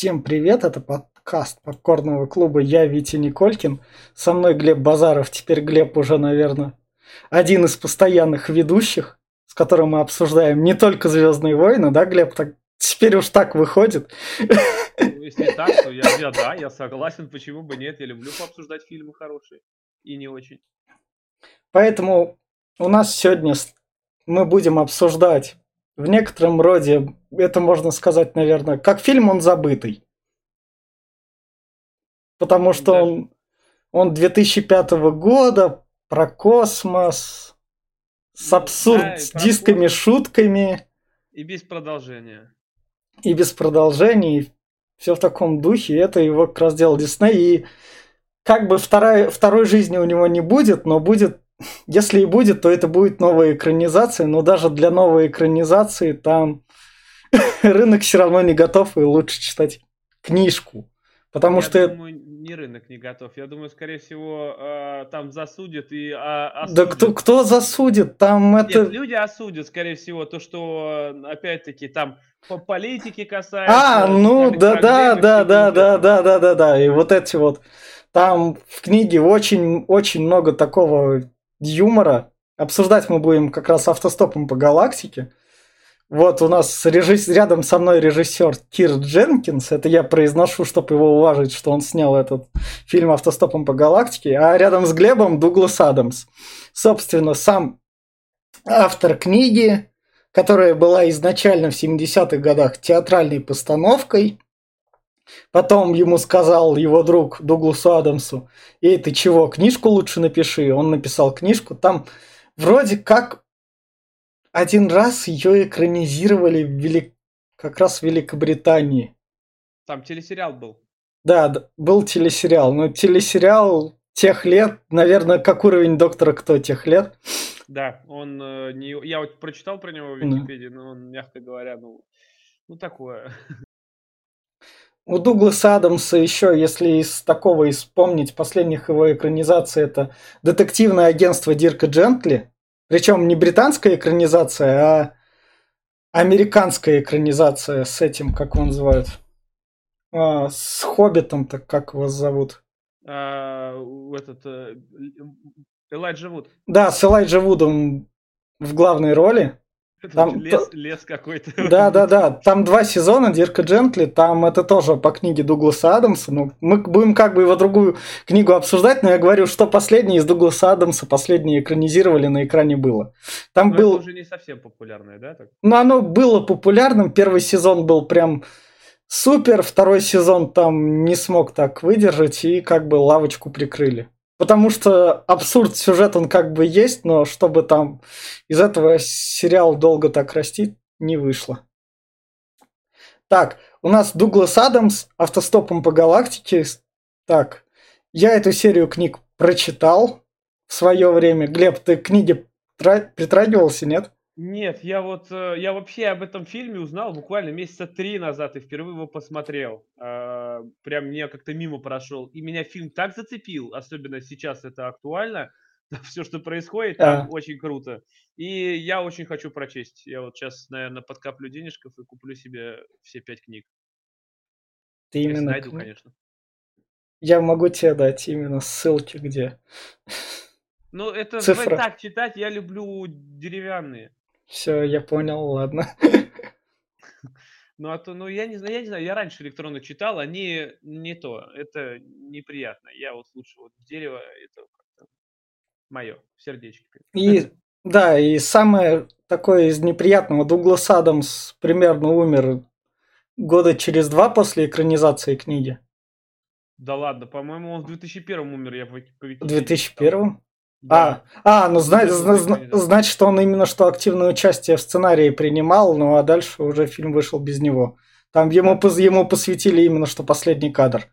Всем привет, это подкаст Попкорного клуба «Я Витя Николькин». Со мной Глеб Базаров, теперь Глеб уже, наверное, один из постоянных ведущих, с которым мы обсуждаем не только «Звездные войны», да, Глеб? Так, теперь уж так выходит. Ну, если так, то я, я да, я согласен, почему бы нет, я люблю пообсуждать фильмы хорошие и не очень. Поэтому у нас сегодня мы будем обсуждать в некотором роде, это можно сказать, наверное, как фильм он забытый. Потому что Даже... он, он 2005 года, про космос, с абсурд, да, с дисками, космос. шутками. И без продолжения. И без продолжения, и все в таком духе. Это его как раз делал Дисней. И как бы вторая, второй жизни у него не будет, но будет если и будет, то это будет новая экранизация, но даже для новой экранизации там рынок все равно не готов, и лучше читать книжку. Потому я что... думаю, не рынок не готов. Я думаю, скорее всего, э, там засудят и э, осудят. Да кто, кто засудит? Там Нет, это... люди осудят, скорее всего, то, что, э, опять-таки, там по политике касается... А, ну, да-да, да-да-да-да-да-да-да. И вот эти вот... Там в книге очень-очень много такого юмора. Обсуждать мы будем как раз автостопом по галактике. Вот у нас режисс... рядом со мной режиссер Кир Дженкинс. Это я произношу, чтобы его уважить, что он снял этот фильм «Автостопом по галактике». А рядом с Глебом Дуглас Адамс. Собственно, сам автор книги, которая была изначально в 70-х годах театральной постановкой – Потом ему сказал его друг Дугласу Адамсу, «Эй, ты чего, книжку лучше напиши?» Он написал книжку. Там вроде как один раз ее экранизировали в Велик... как раз в Великобритании. Там телесериал был. Да, был телесериал. Но телесериал тех лет, наверное, как уровень доктора Кто тех лет. Да, он э, не... Я вот прочитал про него в Википедии, mm. но он, мягко говоря, ну, ну такое. У Дугласа Адамса еще, если из такого и вспомнить последних его экранизаций, это детективное агентство Дирка Джентли. Причем не британская экранизация, а американская экранизация с этим, как его называют. А, с Хоббитом, так как его зовут. А, этот э, Элайджа Вуд. Да, с Элайджа Вудом в главной роли. Там, лес, лес какой-то. Да, да, да. Там два сезона Дирка Джентли. Там это тоже по книге Дугласа Адамса. Ну, мы будем как бы его другую книгу обсуждать, но я говорю, что последний из Дугласа Адамса, последние экранизировали на экране было. Там но был... Это уже не совсем популярное, да? Так? Ну, оно было популярным. Первый сезон был прям супер. Второй сезон там не смог так выдержать и как бы лавочку прикрыли. Потому что абсурд сюжет он как бы есть, но чтобы там из этого сериал долго так расти, не вышло. Так, у нас Дуглас Адамс автостопом по галактике. Так, я эту серию книг прочитал в свое время. Глеб, ты к книге притрагивался, нет? Нет, я вот, э, я вообще об этом фильме узнал буквально месяца три назад и впервые его посмотрел. А, прям мне как-то мимо прошел. И меня фильм так зацепил, особенно сейчас это актуально. Все, что происходит, там а. очень круто. И я очень хочу прочесть. Я вот сейчас, наверное, подкоплю денежков и куплю себе все пять книг. Ты Если именно... найду, конечно. Я могу тебе дать именно ссылки, где. Ну, это Цифра. так читать, я люблю деревянные. Все, я понял, ладно. Ну, а то, ну, я не знаю, я не знаю, я раньше электронно читал, они не то, это неприятно. Я вот лучше вот дерево, это мое, сердечко. И, да, и самое такое из неприятного, Дуглас Адамс примерно умер года через два после экранизации книги. Да ладно, по-моему, он в 2001 умер, я по. В 2001? Да. А, а, ну значит, значит, что он именно что активное участие в сценарии принимал, ну а дальше уже фильм вышел без него. Там ему, ему посвятили именно что последний кадр.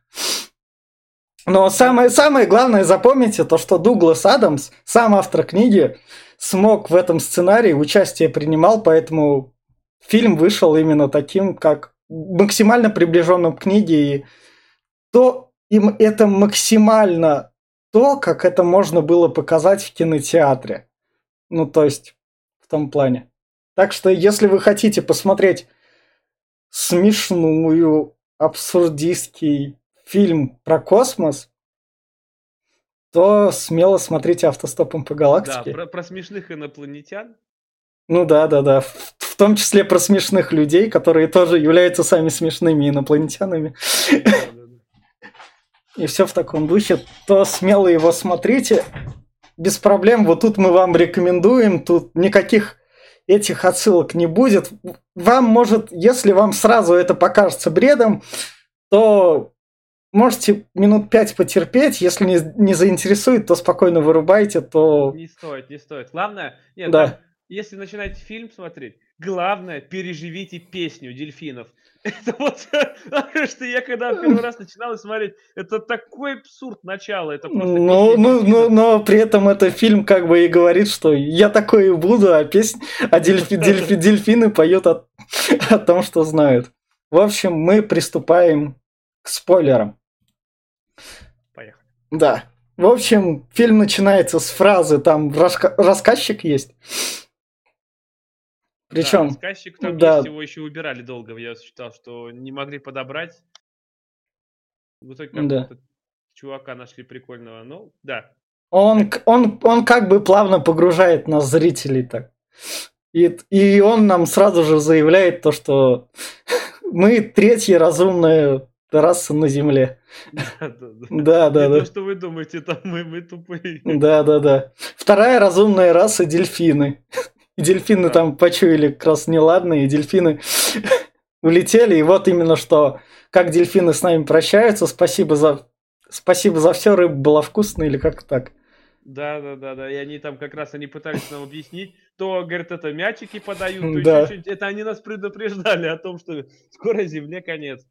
Но самое, самое главное, запомните то, что Дуглас Адамс, сам автор книги, смог в этом сценарии участие принимал, поэтому фильм вышел именно таким, как максимально приближенным к книге. И то им это максимально то, как это можно было показать в кинотеатре. Ну, то есть, в том плане. Так что, если вы хотите посмотреть смешную, абсурдистский фильм про космос, то смело смотрите автостопом по Да, галактике. про, про смешных инопланетян. Ну да, да, да. В, в том числе про смешных людей, которые тоже являются сами смешными инопланетянами. Да, да, да. И все в таком духе, то смело его смотрите. Без проблем. Вот тут мы вам рекомендуем. Тут никаких этих отсылок не будет. Вам может, если вам сразу это покажется бредом, то можете минут пять потерпеть. Если не, не заинтересует, то спокойно вырубайте, то... Не стоит, не стоит. Главное, нет, Да. если начинаете фильм смотреть, главное переживите песню дельфинов. Это вот, что я когда первый раз начинал смотреть, это такой абсурд начала, это просто Ну, ну, ну, но при этом это фильм как бы и говорит, что я такой и буду, а песня, а дельфи- дельфи- дельфины поют о, о том, что знают. В общем, мы приступаем к спойлерам. Поехали. Да. В общем, фильм начинается с фразы, там раска- рассказчик есть. Да, Причем, рассказчик там да. есть, его еще убирали долго, я считал, что не могли подобрать. В итоге Да. какого-то чувака нашли прикольного. Ну, да. он, он, он как бы плавно погружает нас, зрителей, так. И, и он нам сразу же заявляет то, что мы третья разумная раса на Земле. Да, да, да. Да, да, да. то, что вы думаете, там мы, мы тупые. Да, да, да. Вторая разумная раса дельфины. И дельфины там почуяли как раз неладно, и дельфины улетели. И вот именно что, как дельфины с нами прощаются, спасибо за, спасибо за все, рыба была вкусная, или как так. Да, да, да, да. И они там как раз они пытались нам объяснить, то, говорят, это мячики подают, то Да. еще что-нибудь. Это они нас предупреждали о том, что скоро Земле конец.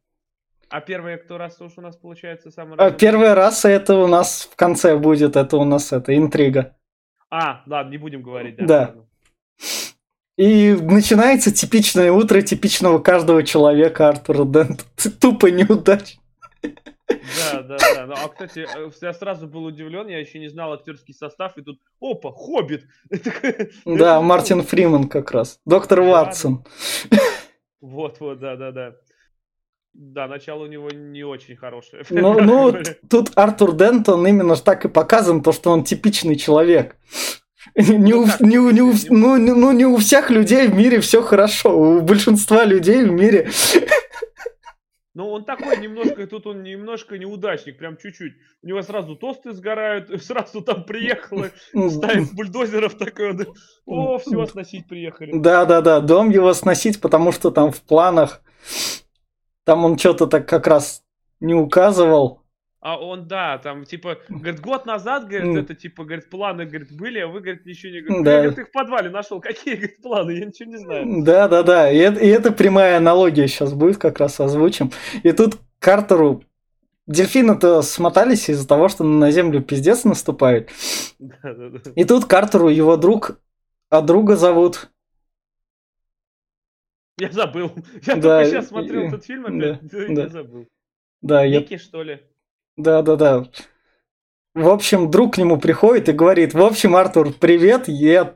А первая кто раз уж у нас получается самая А первая раса это у нас в конце будет, это у нас это интрига. А, ладно, не будем говорить. Да. Да. ладно. И начинается типичное утро типичного каждого человека Артура Дента. Тупо неудач. Да, да, да. Ну, а, кстати, э, я сразу был удивлен, я еще не знал актерский состав, и тут, опа, Хоббит! Да, Мартин Фриман как раз. Доктор Ватсон. Вот, вот, да, да, да. Да, начало у него не очень хорошее. Ну, ну, тут Артур Дент, он именно так и показан, то, что он типичный человек. Не у, не у- не у- ну, ну, не у всех людей в мире все хорошо. У большинства людей в мире Ну, он такой немножко, тут он немножко неудачник, прям чуть-чуть. У него сразу тосты сгорают, сразу там приехало, ставит бульдозеров такой, он, о, все, сносить приехали. Да, да, да, дом его сносить, потому что там в планах, там он что-то так как раз не указывал. А он, да, там, типа, говорит, год назад, говорит, это, типа, говорит, планы, говорит, были, а вы, говорит, ничего не... говорит, Да. Я, говорит, их в подвале нашел, какие, говорит, планы, я ничего не знаю. Да, да, да. И это, и это прямая аналогия сейчас будет, как раз озвучим. И тут Картеру Дельфины-то смотались из-за того, что на землю пиздец наступает. Да, да, да. И тут Картеру его друг, а друга зовут... Я забыл. Я Да, только сейчас смотрел и- этот фильм да, опять, да, да. я забыл. Да, я... Ники, что ли? Да, да, да. В общем, друг к нему приходит и говорит, в общем, Артур, привет, я...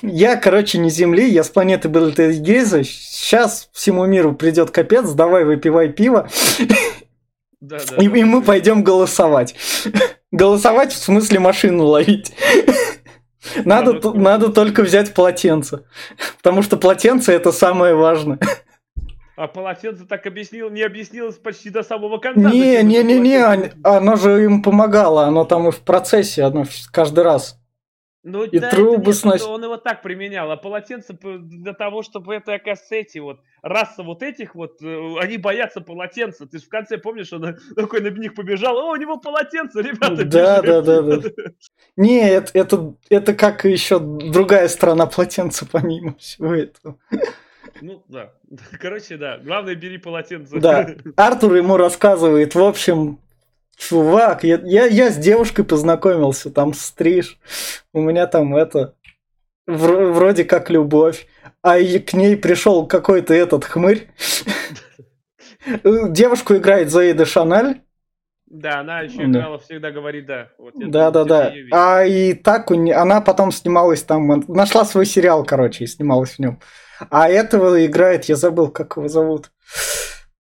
Я, короче, не Земли, я с планеты Бельтегейза. Сейчас всему миру придет капец, давай выпивай пиво. Да, да. И, да. и мы пойдем голосовать. Голосовать в смысле машину ловить. Надо, ну, надо только взять полотенце. Потому что полотенце это самое важное. А полотенце так объяснил, не объяснилось почти до самого конца. Не, не, не, не, полотенце. оно, же им помогало, оно там и в процессе, оно каждый раз. Ну, и да, трубы нет, сносит. он его так применял, а полотенце для того, чтобы это, эти вот, раса вот этих вот, э, они боятся полотенца. Ты же в конце помнишь, он такой на них побежал, о, у него полотенце, ребята, Да, бежим». да, да, да. Не, это, это, это как еще другая сторона полотенца помимо всего этого. Ну, да. Короче, да, главное, бери полотенце. Да. Артур ему рассказывает, в общем, чувак, я, я, я с девушкой познакомился, там стриж, у меня там это, вр- вроде как любовь, а и к ней пришел какой-то этот хмырь. Девушку играет Зоида Шаналь, Да, она еще играла, всегда говорит да. Да, да, да. А и так у не- она потом снималась там, нашла свой сериал, короче, и снималась в нем. А этого играет, я забыл, как его зовут.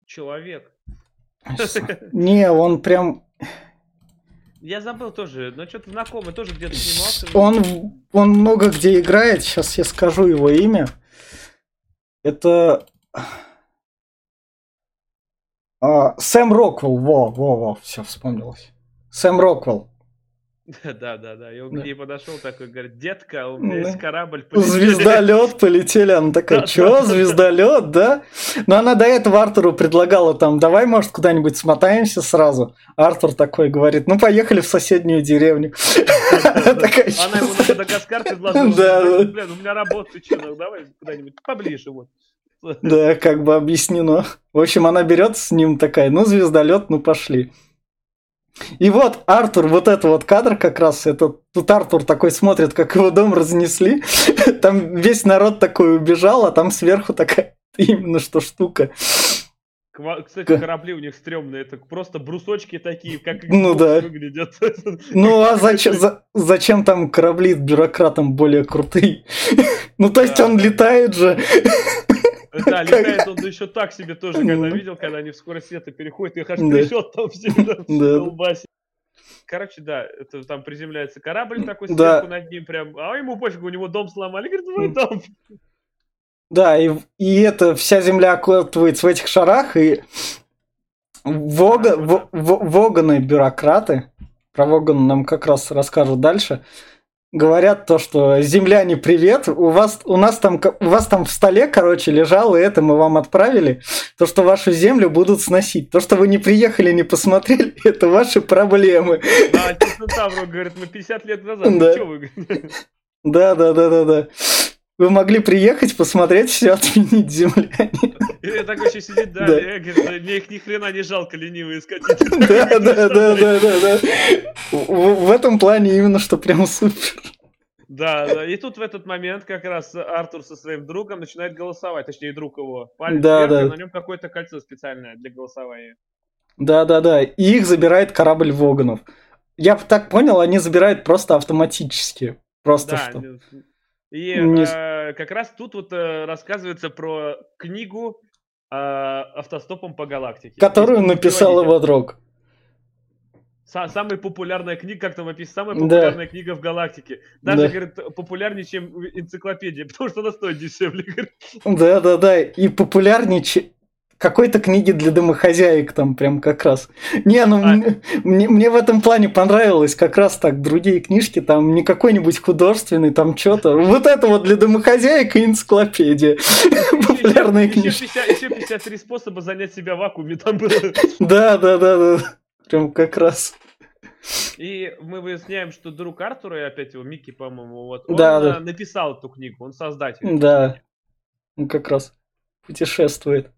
человек. Не, он прям... Я забыл тоже, но что-то знакомый, тоже где-то снимался. Он, он много где играет, сейчас я скажу его имя. Это... А, Сэм Роквелл, во, во, во, все вспомнилось. Сэм Роквелл. Да, да, да. И он Да. к ней подошел такой, говорит, детка, у меня Да. есть корабль. полетели». Звездолет полетели. Она такая, Да, чё, да, звездолет, да? Но она до этого Артуру предлагала там, давай, может, куда-нибудь смотаемся сразу. Артур такой говорит, ну, поехали в соседнюю деревню. Она ему «Чё на Мадагаскар предложила. Блин, у меня работа, что, ну давай куда-нибудь поближе вот. Да, как бы объяснено. В общем, она берет с ним такая, ну, звездолет, ну, пошли. И вот Артур, вот это вот кадр как раз, это тут Артур такой смотрит, как его дом разнесли. Там весь народ такой убежал, а там сверху такая именно что штука. Кстати, корабли у них стрёмные, это просто брусочки такие, как Ну да. выглядят. Ну а зачем, за- зачем там корабли бюрократам более крутые? Ну то есть Да, он летает же. Да, летает он еще так себе тоже, когда видел, когда они в скорость света переходят, их аж трясет там все там Да. колбасит. Короче, да, это там приземляется корабль такой сверху над ним прям, а ему пофиг, у него дом сломали, говорит, М. дом. Да, и, и это вся земля окутывается в этих шарах, и Вога, Во- Во- Воганы бюрократы, про Вогана нам как раз расскажут дальше, говорят то, что земляне, привет, у вас, у нас там, у вас там в столе, короче, лежало это, мы вам отправили, то, что вашу землю будут сносить, то, что вы не приехали, не посмотрели, это ваши проблемы. Да, Центавро говорит, мы 50 лет назад, Да. ну что вы? Да, да, да, да, да. Вы могли приехать, посмотреть, все отменить земляне. И такой еще сидит, да, Да. и говорит, «Да мне их ни хрена не жалко, ленивые скотины. Да, да, да, да, да, да. В, этом плане именно что прям супер. Да, да, и тут в этот момент как раз Артур со своим другом начинает голосовать, точнее друг его. Палец Да, вверх, да. на нем какое-то кольцо специальное для голосования. Да, да, да. И их забирает корабль Воганов. Я так понял, они забирают просто автоматически. Просто Да, что. Не- и Не с- э, как раз тут вот э, рассказывается про книгу э, «Автостопом по галактике». Которую Если написал. Ивадрог. Са- самая популярная книга, как там написано, самая Да. популярная книга в галактике. Даже, Да. говорит, популярнее, чем энциклопедия, потому что она стоит дешевле. говорит. Да, да, да. И популярнее какой-то книги для домохозяек там прям как раз. Не, ну А. м- мне, мне в этом плане понравилось как раз так другие книжки, там не какой-нибудь художественный, там что-то. Вот это вот для домохозяек и энциклопедия. Популярные книжки. Еще 50 еще 53 способа занять себя в вакууме там было. Да, да, да, да. Прям как раз. И мы выясняем, что друг Артура, и опять его Микки, по-моему, вот, он Да, э, да. написал эту книгу, он создатель. Да. Он как раз путешествует.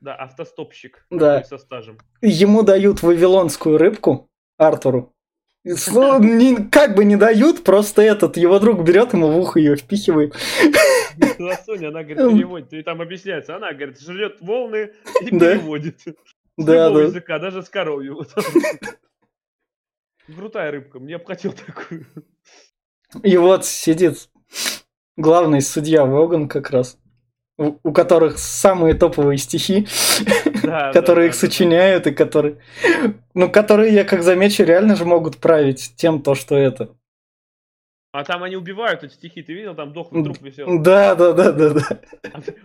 Да, автостопщик Да. со стажем. Ему дают вавилонскую рыбку, Артуру. Ну, как бы не дают, просто этот его друг берет ему в ухо ее впихивает. А Соня, она говорит, Эм. переводит, и там объясняется, она, говорит, жрет волны и переводит. Да, да. языка, даже с коровью. Крутая рыбка, мне бы хотел такую. И вот сидит главный судья Воган как раз, у, у которых самые топовые стихи, Да, которые да, их да, сочиняют и которые, ну, которые, я как замечу, реально же могут править тем, то, что это. А там они убивают эти стихи, ты видел, там дохлый труп висел. Да, да, да, да, да.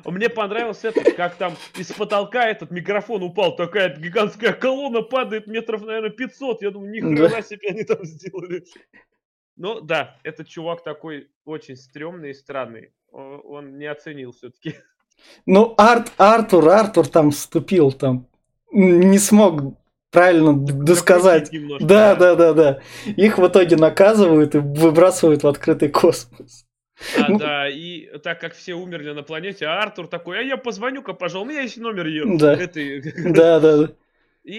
А Мне понравилось это, как там из потолка этот микрофон упал, такая гигантская колонна падает метров, наверное, 500. Я думаю, ни Да. себе они там сделали. Ну да, этот чувак такой очень стрёмный и странный. Он не оценил все-таки. Ну, Арт, Артур, Артур там вступил, там не смог правильно досказать. Да, да, да, да. Их в итоге наказывают и выбрасывают в открытый космос. А, Ну. да, и так как все умерли на планете, а Артур такой, а я позвоню-ка, пожалуй, у меня есть номер ее. Да. Этой. Да, да, да. И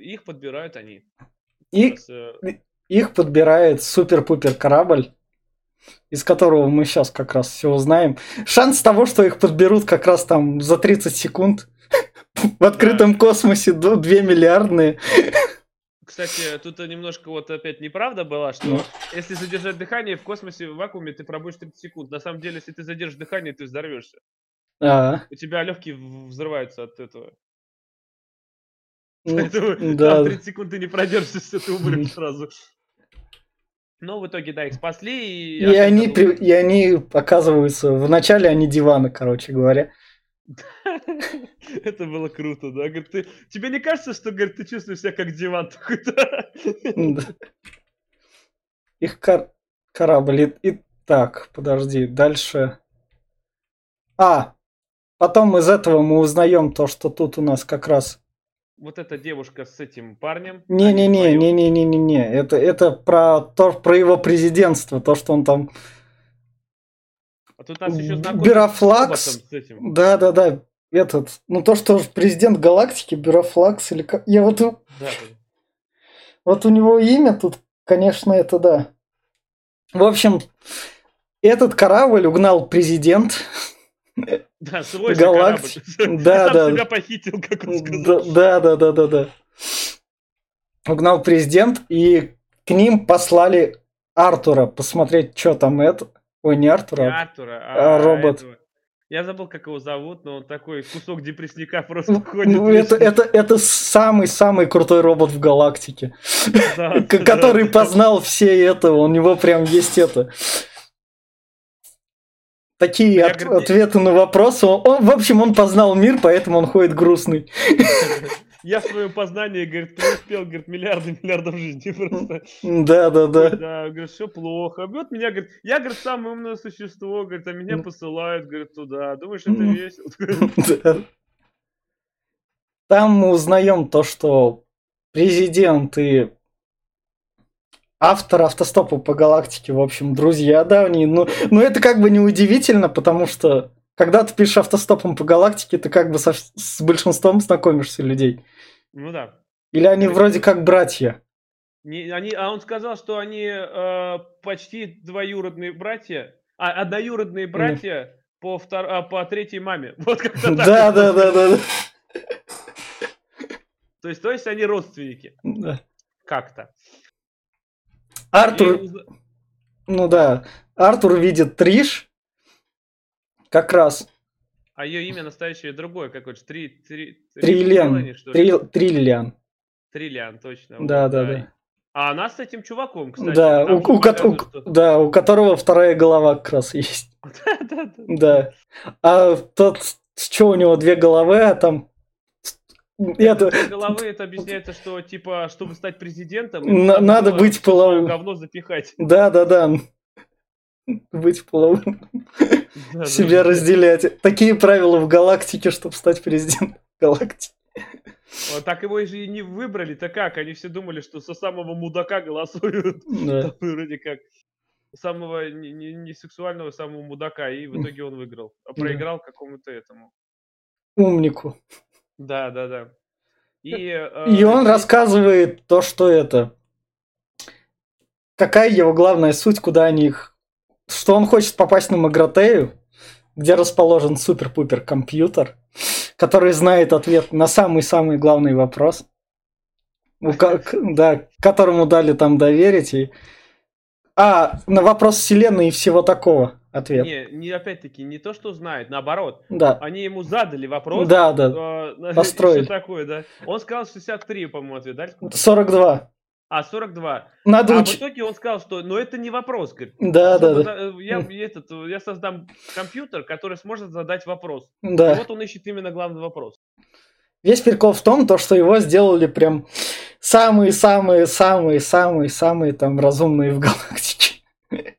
их подбирают они. И С, э, их подбирает супер-пупер корабль, из которого мы сейчас как раз все узнаем. Шанс того, что их подберут как раз там за 30 секунд в открытом космосе 2 миллиардные. Кстати, тут немножко вот опять неправда была, что Ну. если задержать дыхание в космосе в вакууме, ты пробудешь 30 секунд. На самом деле, если ты задержишь дыхание, ты взорвешься. А, У тебя легкие взрываются от этого. Поэтому да. там 30 секунд ты не продержишься, ты умрешь сразу. Но в итоге, да, их спасли. И, И они, был- при- и они оказываются, вначале они диваны, короче говоря. Это было круто, да? Говорит, ты, тебе не кажется, что, говорит, ты чувствуешь себя как диван такой-то? Их кор- корабль. И- и- Так, подожди, дальше. А, потом из этого мы узнаем то, что тут у нас как раз... Вот эта девушка с этим парнем. Не-не-не, они вдвоем. не-не-не-не-не. Это, это про, то, про его президентство, то, что он там... А тут нас еще Бюрофлакс. с этим. Да-да-да, этот... Ну, то, что президент галактики, Бюрофлакс или как... Я вот... Да, Вот у него имя тут, конечно, это да. В общем, этот корабль угнал президент. Да, свой же Галактик. корабль. Да, да. себя похитил, как он сказал. Да, да, да, да, да. Угнал президент, и к ним послали Артура посмотреть, что там это. Ой, не Не Артура. а- Артура, а а робот. этого. Я забыл, как его зовут, но он такой кусок депрессника просто ходит. Ну, это, это, это самый-самый крутой робот в галактике, Да, к- да, который да. познал все это. У него прям есть это. Такие Я, от- не- ответы на вопросы. Он, он- в общем, он познал мир, поэтому он ходит грустный. Я в своем познании, говорит, преуспел, говорит, миллиарды миллиардов жизней просто. Да, да, да. Да, говорит, все плохо. Вот меня, говорит, я, говорит, самое умное существо, говорит, а меня Ну. посылают, говорит, туда. Думаешь, это Ну. весело? Там мы узнаем то, что президент и автор автостопа по галактике, в общем, друзья давние. Ну, ну это как бы не удивительно, потому что когда ты пишешь автостопом по галактике, ты как бы со- с большинством знакомишься людей. Ну да. Или они есть вроде как братья. Не, они, а он сказал, что они э, почти двоюродные братья, а одноюродные братья по, втор- а, по третьей маме. Вот как-то так. Да, да, да, да, да. То есть, то есть они родственники. Да. Как-то. Артур, ну да, Артур видит Триш, как раз А ее имя настоящее другое какое-то. Три, три, Триллиан, Триллиан. Триллиан, точно. Да, да, да. А она с этим чуваком, кстати. Да, у, у у- да, у которого вторая голова как раз есть. Да, да, да. Да. А тот, что у него две головы, а там... Это, Две головы это объясняется, что типа, чтобы стать президентом, На- надо быть половым. говно запихать. да, да, да. Быть половым, Да, да, себя да. разделять. Такие правила в галактике, чтобы стать президентом галактики. Вот так его же и не выбрали-то как? Они все думали, что со самого мудака голосуют. Да. Там Вроде как самого не, не- не сексуального, самого мудака, и в итоге он выиграл. А Да. проиграл какому-то этому. Умнику. Да, да, да. И, э, И он здесь- рассказывает то, что это. Какая его главная суть, куда они их... Что он хочет попасть на Магратею, где расположен супер-пупер компьютер, который знает ответ на самый-самый главный вопрос. У ко- к- да, которому дали там доверить. И... А, на вопрос вселенной и всего такого ответ. Не, не опять-таки, не то, что знает, наоборот. Да, Они ему задали вопрос. да, да. э, построили. Что такое, да? Он сказал 63, по-моему, ответ, да? 42. А, 42. Надо А в уч- итоге он сказал, что, ну это не вопрос, говорит. Да, да, да. э, Я, этот, я создам компьютер, который сможет задать вопрос. И Да. вот он ищет именно главный вопрос. Весь прикол в том, то, что его сделали прям самые-самые-самые-самые-самые там разумные в галактике.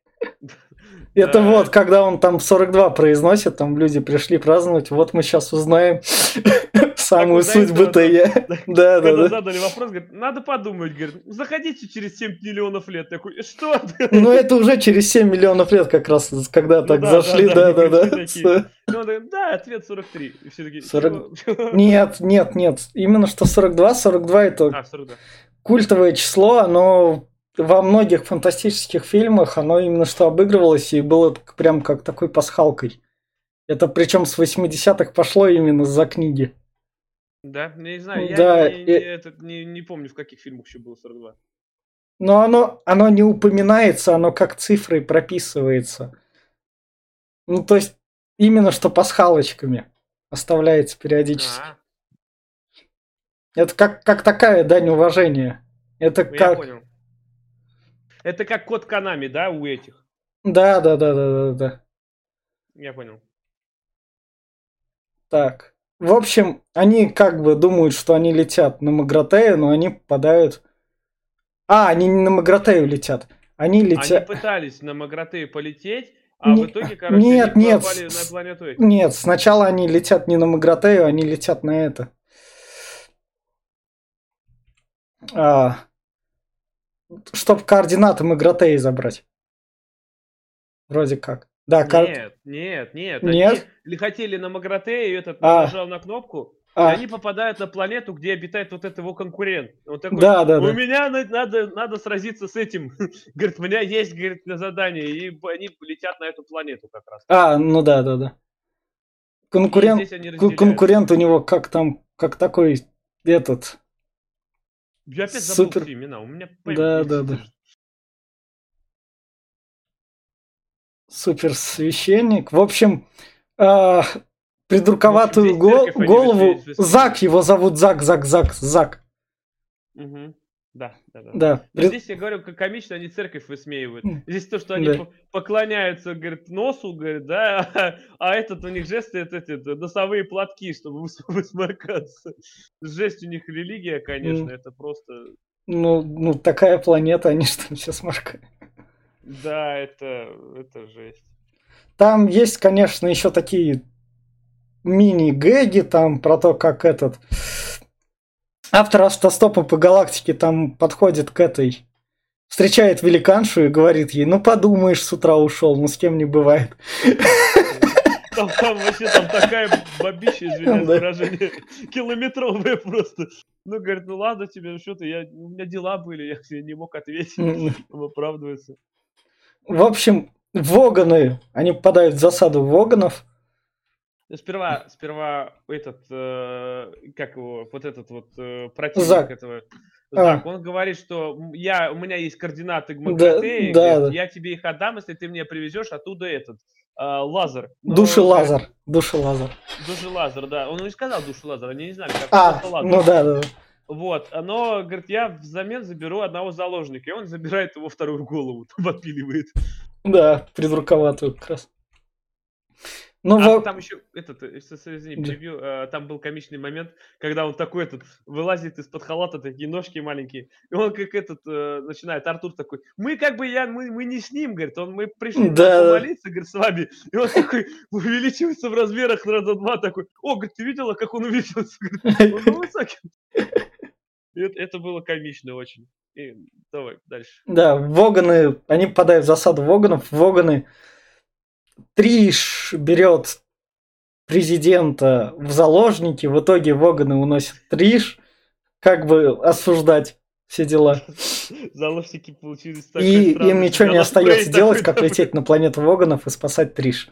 Это вот, когда он там 42 произносит, там люди пришли праздновать, вот мы сейчас узнаем самую суть бытия. Да, да, да. задали вопрос, говорит, надо подумать, говорит, заходите через 7 миллионов лет. Такой, что? ты?» Ну, это уже через 7 миллионов лет как раз, когда Ну так зашли, да, да, да, они да. ответ 43. И все такие, 40. «Чё? Чё?» Нет, нет, нет. Именно что 42, 42 это А, 42. культовое число, оно во многих фантастических фильмах, оно именно что обыгрывалось и было прям как такой пасхалкой. Это причем с 80-х пошло именно за книги. Да, я не знаю, я Да, не, и- не этот, не, не помню, в каких фильмах еще было 42. Но оно, оно не упоминается, оно как цифрой прописывается. Ну, то есть, именно что пасхалочками оставляется периодически. А, Это как, как такая дань уважения. Это Ну, Я как... понял. Это как код Канами, да, у этих? Да, да, да, да, да, да. Я понял. Так. В общем, они как бы думают, что они летят на Магратею, но они попадают... А, они не на Магратею летят. Они Они летят... пытались на Магратею полететь, а Не- в итоге, короче, нет, они нет, попали с- на планету этих. Нет, сначала они летят не на Магратею, они летят на это. А, чтоб координаты Магратеи забрать. Вроде как. Да, Нет, нет, нет. Нет? Они ли- хотели на Магратею, этот А. нажал на кнопку, А, и они попадают на планету, где обитает вот этот его конкурент. Он такой, да, да, у да. меня на- надо, надо сразиться с этим. Говорит, у меня есть, говорит, задание. И они летят на эту планету как раз. А, ну да, да, да. И Конкурент, конкурент у него как там, как такой этот. Я опять забыл супер. имена. У меня Да, да, да. сдержит. суперсвященник. В общем, а, придурковатую гол- голову. Зак, его зовут Зак, Зак, Зак, Зак. Мгм. Да, да, да. Да. Но здесь я говорю, как комично они церковь высмеивают. М, Здесь то, что они да. по- поклоняются, говорит, носу, говорит, да, а этот у них жесты, это, эти, это носовые платки, чтобы выс- высморкаться. Жесть у них религия, конечно, это просто, Ну, ну, такая планета, они что ли сейчас маркают. да, это, это жесть. Там есть, конечно, еще такие мини-гэги там про то, как этот автор автостопа по галактике там подходит к этой, встречает великаншу и говорит ей, ну подумаешь, с утра ушел, ну с кем не бывает. Там, там вообще там такая бабища, извиняюсь, Да. выражение, километровая просто. Ну, говорит, ну ладно тебе, что ты, я, у меня дела были, я тебе не мог ответить. Он оправдывается. В общем, Воганы, они попадают в засаду Воганов. Сперва, сперва этот, э, как его, вот этот вот э, противник Зак. этого, А. Зак, он говорит, что я, у меня есть координаты к Да, да, да. я тебе их отдам, если ты мне привезешь оттуда этот, э, лазер. Но, Души говорит, Лазар. Души Лазар. Души лазер, да. Он не сказал души лазер, они не знали, как А, просто лазер. ну да, да. да. Вот, но, говорит, я взамен заберу одного заложника, и он забирает его вторую голову, там отпиливает. Да, придурковатую как раз. Ну, А во- там еще, этот, э, извини, Да. превью, э, там был комичный момент, когда он такой этот, вылазит из-под халата, такие ножки маленькие, и он как этот, э, начинает, Артур такой, мы как бы, я, мы, мы не с ним, говорит, он, мы пришли Да, да, да. помолиться, говорит, с вами, и он такой увеличивается в размерах раза два, такой, о, говорит, ты видела, как он увеличился? Говорит, он высокий. Это было комично очень. И давай дальше. Да, Воганы, они попадают в засаду Воганов. Воганы Триш берет президента в заложники. В итоге Воганы уносят Триш, как бы осуждать все дела. Заложники получились такой И им ничего не остается делать, как лететь на планету Воганов и спасать Триш.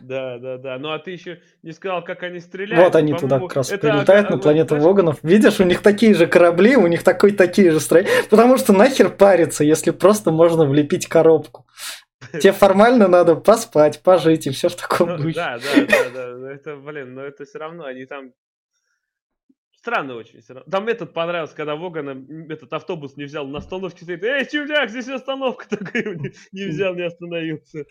Да, да, да. Ну а ты еще не сказал, как они стреляют. Вот они туда как раз это прилетают на планету Воганов. Видишь, у них такие же корабли, у них такой такие же строения. Потому что нахер париться, если просто можно влепить коробку. Тебе формально надо поспать, пожить и все в таком ну, духе. да, да, да, да. ну, Это, блин, но это все равно, они там Странно очень. Там этот понравился, когда Вогана этот автобус не взял на остановке стоит. Эй, чувак, здесь остановка такая. Не, взял, не остановился.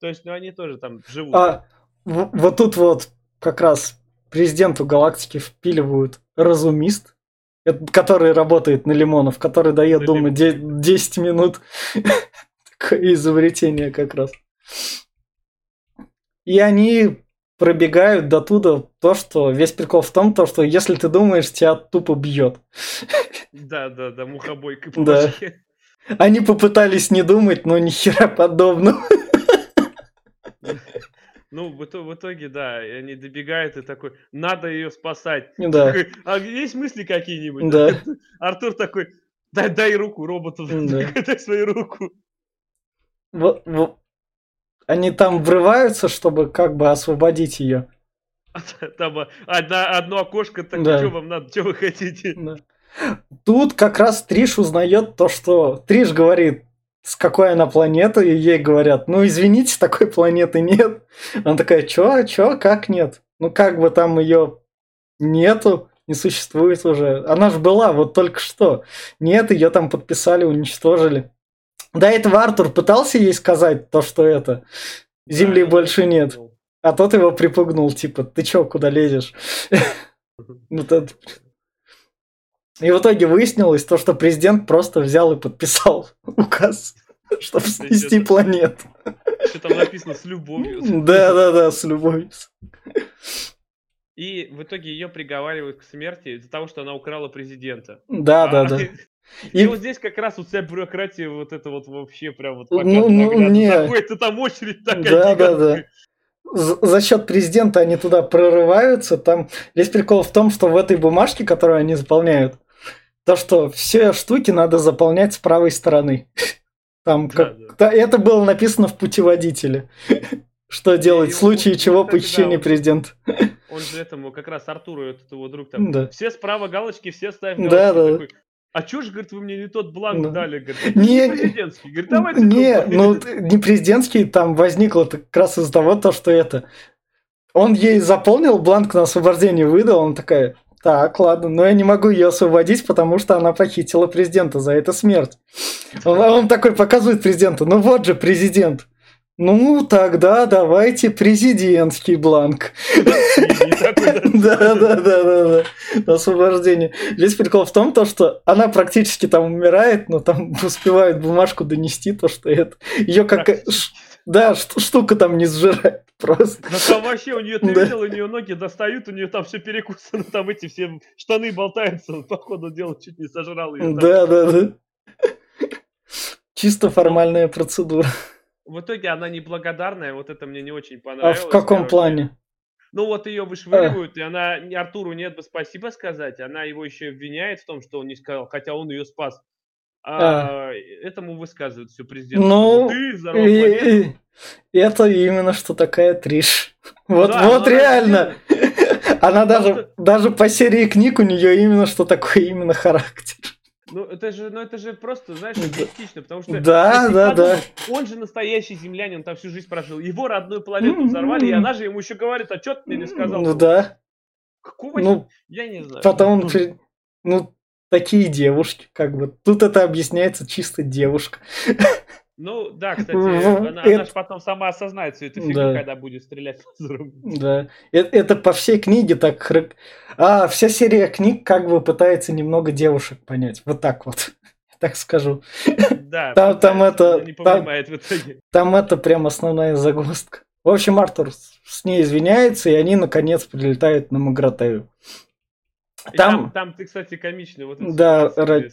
То есть, ну они тоже там живут. А вот тут вот как раз президенту галактики впиливают разумист, это- который работает на Лимонов, который дает, думаю, де- 10 минут. Изобретение как раз. И они пробегают до туда то, что весь прикол в том, то, что если ты думаешь, тебя тупо бьет. Да, да, да, мухобойкой по Да. Они попытались не думать, но ни хера подобного. Ну, в в итоге, да, они добегают и такой, надо ее спасать. Да, Такой, а есть мысли какие-нибудь? да. Артур такой, дай, дай руку роботу, Да. дай свою руку. Во- во- Они там врываются, чтобы как бы освободить ее. Та- Там одна, одно окошко, так Да. что вам надо, что вы хотите? Да. Тут как раз Триш узнает то, что Триш говорит, с какой она планеты, и ей говорят, ну извините, такой планеты нет. Она такая, чё, чё, как нет? Ну как бы там ее нету. не существует уже. Она же была вот только что. Нет, ее там подписали, уничтожили. До этого Артур пытался ей сказать то, что это. Земли Да, больше нет. припугнул. А тот его припугнул, типа, ты чё, куда лезешь? И в итоге выяснилось то, что президент просто взял и подписал указ, чтобы снести планету. Что там написано с любовью. Да-да-да, с любовью. И в итоге ее приговаривают к смерти из-за того, что она украла президента. Да-да-да. И, И- вот здесь как раз у тебя бюрократия вот это вот вообще прям вот Ну, ну, наглядно. не. И там очередь такая Да-да-да. гигантская. За за счет президента они туда прорываются. Там весь прикол в том, что в этой бумажке, которую они заполняют, то, что все штуки надо заполнять с правой стороны. Там Да, как- да. да, это было написано в путеводителе. Что делать в случае чего он- президента. Он же этому, как раз Артуру, этот его друг там, Да. все справа галочки, все ставь Да, галочки. да. Такой, а чё ж, говорит, вы мне не тот бланк Да. дали? Говорит, Не- не президентский. Говорит, давайте Не, другой». ну не президентский, там возникло как раз из-за того, то, что это. Он ей заполнил бланк на освобождение, выдал, он такая, так, ладно, но я не могу ее освободить, потому что она похитила президента, за это смерть. Он, а он такой показывает президенту, ну вот же президент. Ну, тогда давайте президентский бланк. Такой, да. Да, да, да. Освобождение. Весь прикол в том, то, что она практически там умирает, но там успевают бумажку донести, то, что это. Ее как. э, Да, штука там не сжирает просто. Да там вообще у нее, ты видел, у нее ноги достают, у нее там все перекусано, там эти все штаны болтаются, по ходу дела чуть не сожрал ее. Да, да, да. Чисто формальная процедура. В итоге она неблагодарная, вот это мне не очень А понравилось. в каком короче. плане? Ну вот ее вышвыривают, и она Артуру нет бы спасибо сказать, она его еще обвиняет в том, что он не сказал, хотя он ее спас. А, этому высказывают все президент. Ну, ты И- и- Это именно что такая Триш. Вот, Да, вот она реально. Она даже, даже по серии книг у нее именно что такой именно характер. Ну это же, ну это же просто, знаешь, Да. эгоистично, потому что Да, да, да. подумать, он же настоящий землянин, он там всю жизнь прожил. Его родную планету М-м-м. взорвали, и она же ему еще говорит, а что ты мне не сказал? Ну да. Какого Ну, я не знаю. Потом, он при- ну, такие девушки, как бы. Тут это объясняется чисто девушка. Ну да, кстати, она, это- же потом сама осознает всю эту фигню, Да. когда будет стрелять лазером. Да. Э- Это, по всей книге так... А, вся серия книг как бы пытается немного девушек понять. Вот так вот. Так скажу. Да, Там- там это- не там- в итоге. Там это прям основная загвоздка. В общем, Артур с- ней извиняется, и они наконец прилетают на Магратею. Там, Там там ты, кстати, комичный. Вот Да, ра-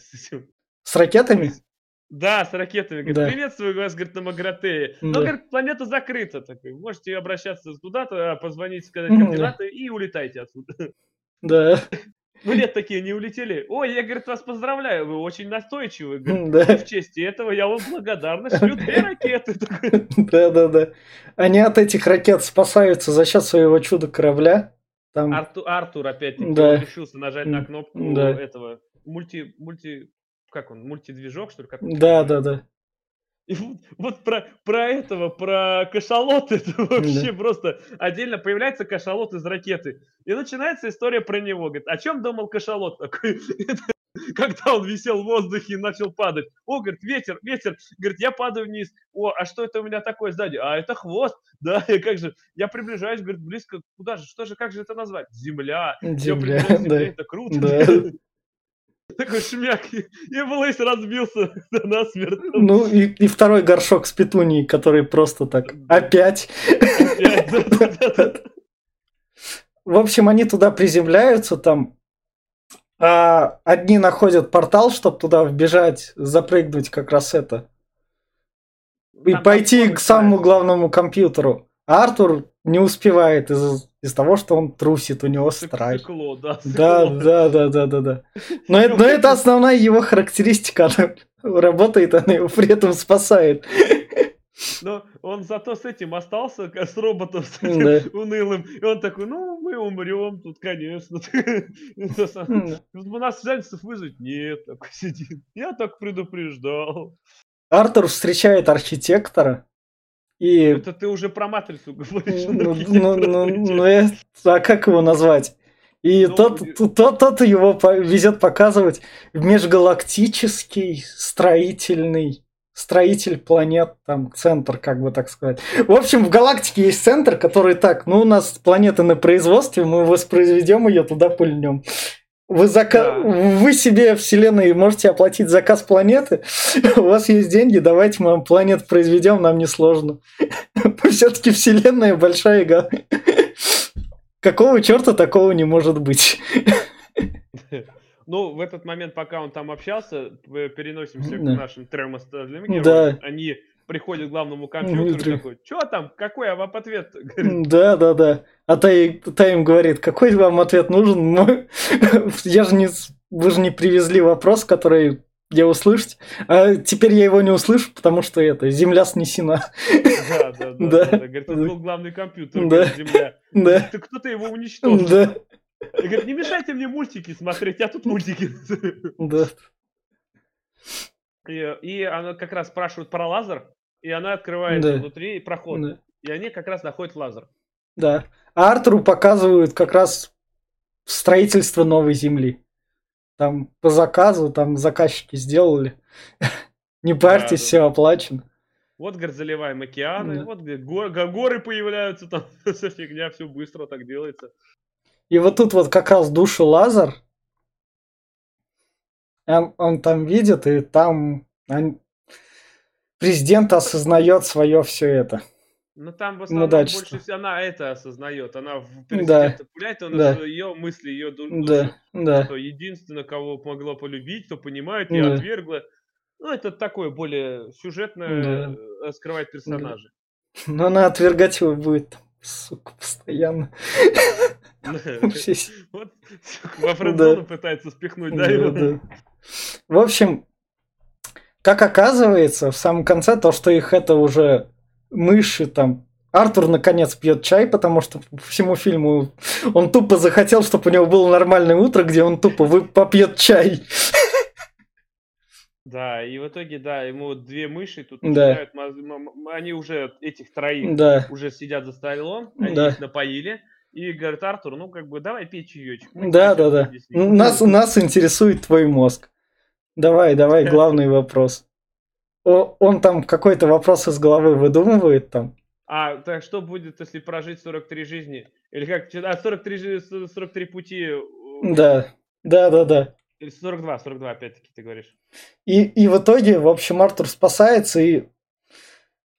с ракетами? Да, с ракетами. Говорит, Да. приветствую вас, говорит, на Магратее. Да. Но, говорит, планета закрыта. Такой. Можете обращаться туда-то, позвонить, сказать Мгм, да. координаты и улетайте отсюда. Да. Ну, нет, такие не улетели. Ой, я, говорит, вас поздравляю, вы очень настойчивы. Говорит, Да. «И в честь этого я вам благодарна. Шлю две ракеты. Такой. Да, да, да. Они от этих ракет спасаются за счет своего чудо корабля. Там, Арту- Артур, опять-таки, Да. решился нажать на кнопку Да. этого мульти... мульти... Как он? Мультидвижок, что ли? Как да, да, да. И вот, вот про, про этого, про кашалот, это вообще просто отдельно появляется кашалот из ракеты. И начинается история про него. Говорит, о чем думал кашалот Когда он висел в воздухе и начал падать. О, говорит, ветер, ветер. Говорит, я падаю вниз. О, а что это у меня такое сзади? А это хвост. Да, и как же? Я приближаюсь, говорит, близко.Куда же? Что же, как же это назвать? Земля. Земля, да. это круто. Да. Такой шмяк. И Блейс разбился насмерть. Ну и, и второй горшок с петунией, который просто так опять. В общем, они туда приземляются, там а, одни находят портал, чтобы туда вбежать, запрыгнуть как раз это. И Там пойти к самому главному компьютеру. А Артур не успевает из- из того, что он трусит, у него страх. Сыкло, да. Да, сыкло. да, да, да, да, да. Но это, но это основная его характеристика. Она работает, она его при этом спасает. Но он зато с этим остался, с роботом, с этим Да. унылым. И он такой, ну, мы умрем тут, конечно. У нас жальцев вызвать? Нет, такой сидит. Я так предупреждал. Артур встречает архитектора. И Это ты уже про матрицу говоришь. Ну, ну, ну, ну, а как его назвать? И ну, тот, тот, тот его везет показывать в межгалактический строительный строитель планет, там центр, как бы так сказать. В общем, в галактике есть центр, который так, ну у нас планета на производстве, мы воспроизведем ее, туда пульнем. Вы, зака... да. вы себе вселенной можете оплатить заказ планеты, у вас есть деньги, давайте мы вам планет произведем, нам не сложно. Все-таки вселенная большая. Какого черта такого не может быть? Ну, в этот момент, пока он там общался, переносимся к нашим термостальным героям. Да. Они приходят к главному компьютеру и такой, что там, какой я вам ответ? Да, да, да. А та, та им говорит, какой вам ответ нужен? Я же не, вы же не привезли вопрос, который я услышать, а теперь я его не услышу, потому что это, земля снесена. Да, да, да. да. Говорит, это был главный компьютер, да. земля. Да. Ты кто-то его уничтожил. Да. И говорит, не мешайте мне мультики смотреть, я тут мультики. Да. И, и она как раз спрашивает про лазер, и она открывает да. внутри проход. Да. И они как раз находят лазер. Да. А Артуру показывают как раз строительство новой земли. Там по заказу, там заказчики сделали. Не парьтесь, да, все оплачено. Вот, говорит, заливаем океаны, да. вот говорит, горы появляются, там вся фигня, все быстро так делается. И вот тут вот как раз душу Лазар, он, он там видит, и там он, президент осознает свое все это. Ну там в основном больше всего она это осознает. Она в президента да. пуляет, он да. ее мысли, ее душу. Да. Да. Что единственное, кого могла полюбить, кто понимает, и да. отвергла. Ну, это такое более сюжетное, да. Э, скрывать персонажей. Но она отвергать его будет, сука, постоянно. Вот во френдзону пытается спихнуть, да, его? В общем, как оказывается, в самом конце то, что их это уже мыши там Артур наконец пьет чай, потому что по всему фильму он тупо захотел, чтобы у него было нормальное утро, где он тупо вы попьет чай. Да, и в итоге, да, ему две мыши тут да. начинают, они уже этих троих да. уже сидят за столом, они да. их напоили, и говорит Артур, ну как бы давай пей чаечек. Да, да, да. Нас, нас интересует твой мозг. Давай, давай, главный вопрос. О, он там какой-то вопрос из головы выдумывает там. А, так что будет, если прожить 43 жизни? Или как? А, 43, 43 пути... Э, да, да, да, да. Или 42, 42 опять-таки ты говоришь. И, и в итоге, в общем, Артур спасается и...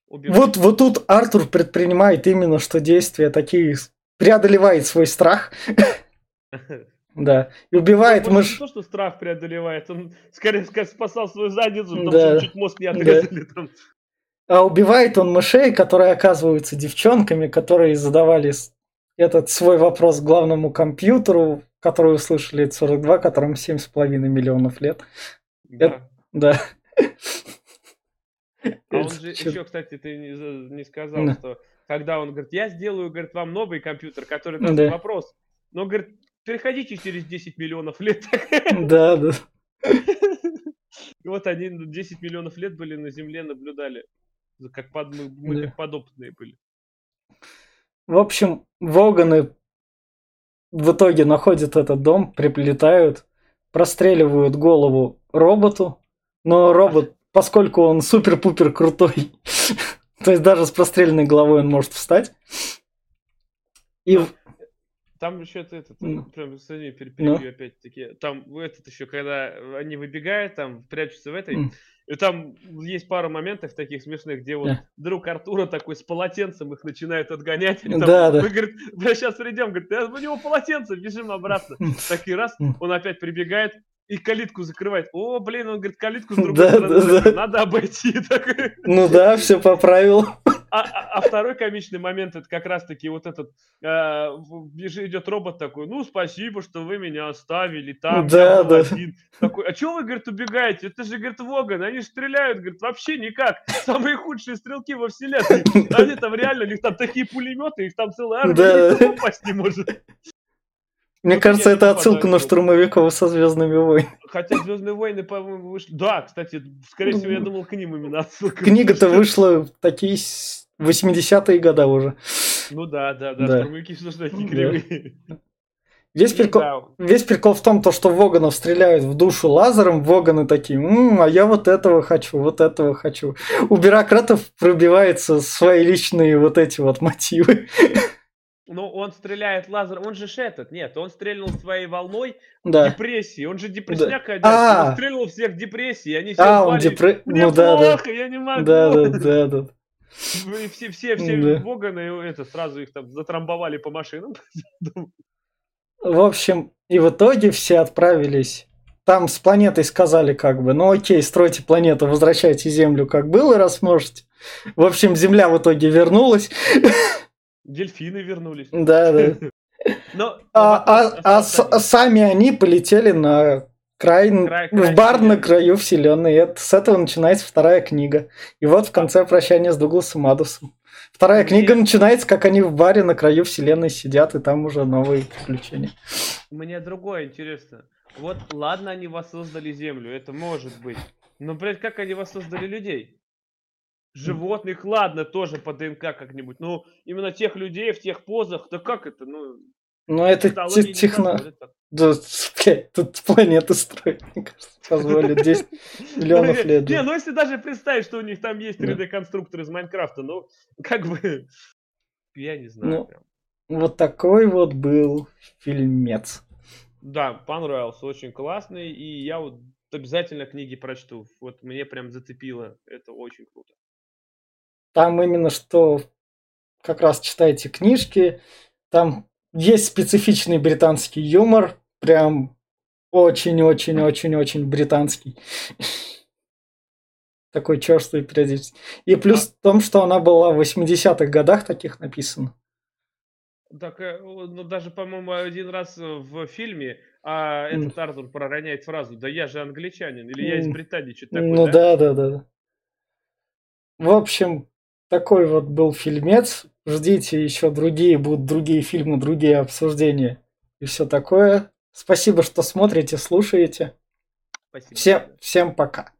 Вот, вот тут Артур предпринимает именно что действия такие преодолевает свой страх. Да. И убивает ну, мышь. Не то, что страх преодолевает, он скорее спасал свою задницу, потому да. что чуть мозг не отрезали да. там. А убивает он мышей, которые оказываются девчонками, которые задавали этот свой вопрос главному компьютеру, который услышали 42, которым 7,5 миллионов лет. Да. Это, да. А он же еще, кстати, ты не, не сказал, да. что когда он говорит, я сделаю, говорит, вам новый компьютер, который даст да. вопрос. Но, говорит, переходите через 10 миллионов лет. Да, да. И вот они 10 миллионов лет были на Земле, наблюдали. Как под, мы, мы да. как подопытные были. В общем, Воганы в итоге находят этот дом, приплетают, простреливают голову роботу, но робот, поскольку он супер-пупер крутой, То есть даже с простреленной головой он может встать. И... Там еще это, это ну. прям, извини, перебью ну. опять-таки. Там этот еще, когда они выбегают, там прячутся в этой, mm. и там есть пара моментов таких смешных, где вот yeah. друг Артура такой с полотенцем их начинает отгонять. Там, да, да. Мы, говорит, бля, сейчас придем, говорит, у него полотенце, бежим обратно. Такие раз, он опять прибегает, и калитку закрывает. О, блин, он говорит, калитку с другой да, стороны да, да. надо обойти. Ну да, все по правилу. А, а, а второй комичный момент, это как раз-таки вот этот, э, идет робот такой, ну, спасибо, что вы меня оставили там, да, да. один. Такой, а чего вы, говорит, убегаете? Это же, говорит, Воган, они стреляют, говорит, вообще никак. Самые худшие стрелки во вселенной. Они там реально, у них там такие пулеметы, их там целая армия, да. попасть не может. Мне вот кажется, это отсылка на штурмовиков со Звездными войнами. Хотя Звездные войны, по-моему, вышли. Да, кстати, скорее всего, я ну, думал, к ним именно отсылка. Книга-то вышла такие 80-е годы уже. Ну да, да, да, да. штурмовики что такие кривые. Весь прикол, Да, весь прикол в том, то, что Воганов стреляют в душу лазером, Воганы такие, «М, а я вот этого хочу, вот этого хочу. У бюрократов пробиваются свои личные вот эти вот мотивы. Ну, он стреляет лазером, он же этот, нет, он стрельнул своей волной Да. депрессии, он же депрессняк ходячий, А. он стрельнул всех депрессии, они все А, он упали, депре... мне Ну да, да. плохо, я не могу. Да, да, да, да. И все, все, все Да. Воганы, это, сразу их там затрамбовали по машинам. В общем, и в итоге все отправились. Там с планетой сказали как бы, ну окей, стройте планету, возвращайте Землю как было, раз можете. В общем, Земля в итоге вернулась. Дельфины вернулись. Да, да. Но А, а- а с- сами они полетели на край, Край- край в бар на вселенной. краю вселенной. И это, с этого начинается вторая книга. И вот в конце прощание с Дугласом Адусом. Вторая Мне- книга начинается, как они в баре на краю вселенной сидят, и там уже новые приключения. Мне другое интересно. Вот ладно, они воссоздали Землю, это может быть. Но, блядь, как они воссоздали людей? Животных, ладно, тоже по ДНК как-нибудь. Но именно тех людей в тех позах, да как это? Ну, Но это те- техно... Да, блядь, тут планеты строить, мне кажется, позволит 10 миллионов лет. Не, ну если даже представить, что у них там есть Да. 3D-конструктор из Майнкрафта, ну, как бы, я не знаю. Ну. Вот такой вот был фильмец. Да, понравился, очень классный, и я вот обязательно книги прочту. Вот мне прям зацепило, это очень круто. Там именно что как раз читайте книжки, там есть специфичный британский юмор, прям очень-очень-очень-очень британский. Такой черствый периодически. И плюс в том, что она была в 80-х годах таких написана. Так, э, ну даже, по-моему, один раз э, в фильме а, этот Артур пророняет фразу «Да я же англичанин» или «Я из. Британии», что-то такое, Ну да, да. да. В общем, такой вот был фильмец. Ждите еще другие, будут другие фильмы, другие обсуждения и все такое. Спасибо, что смотрите, слушаете. Спасибо. Всем, всем пока.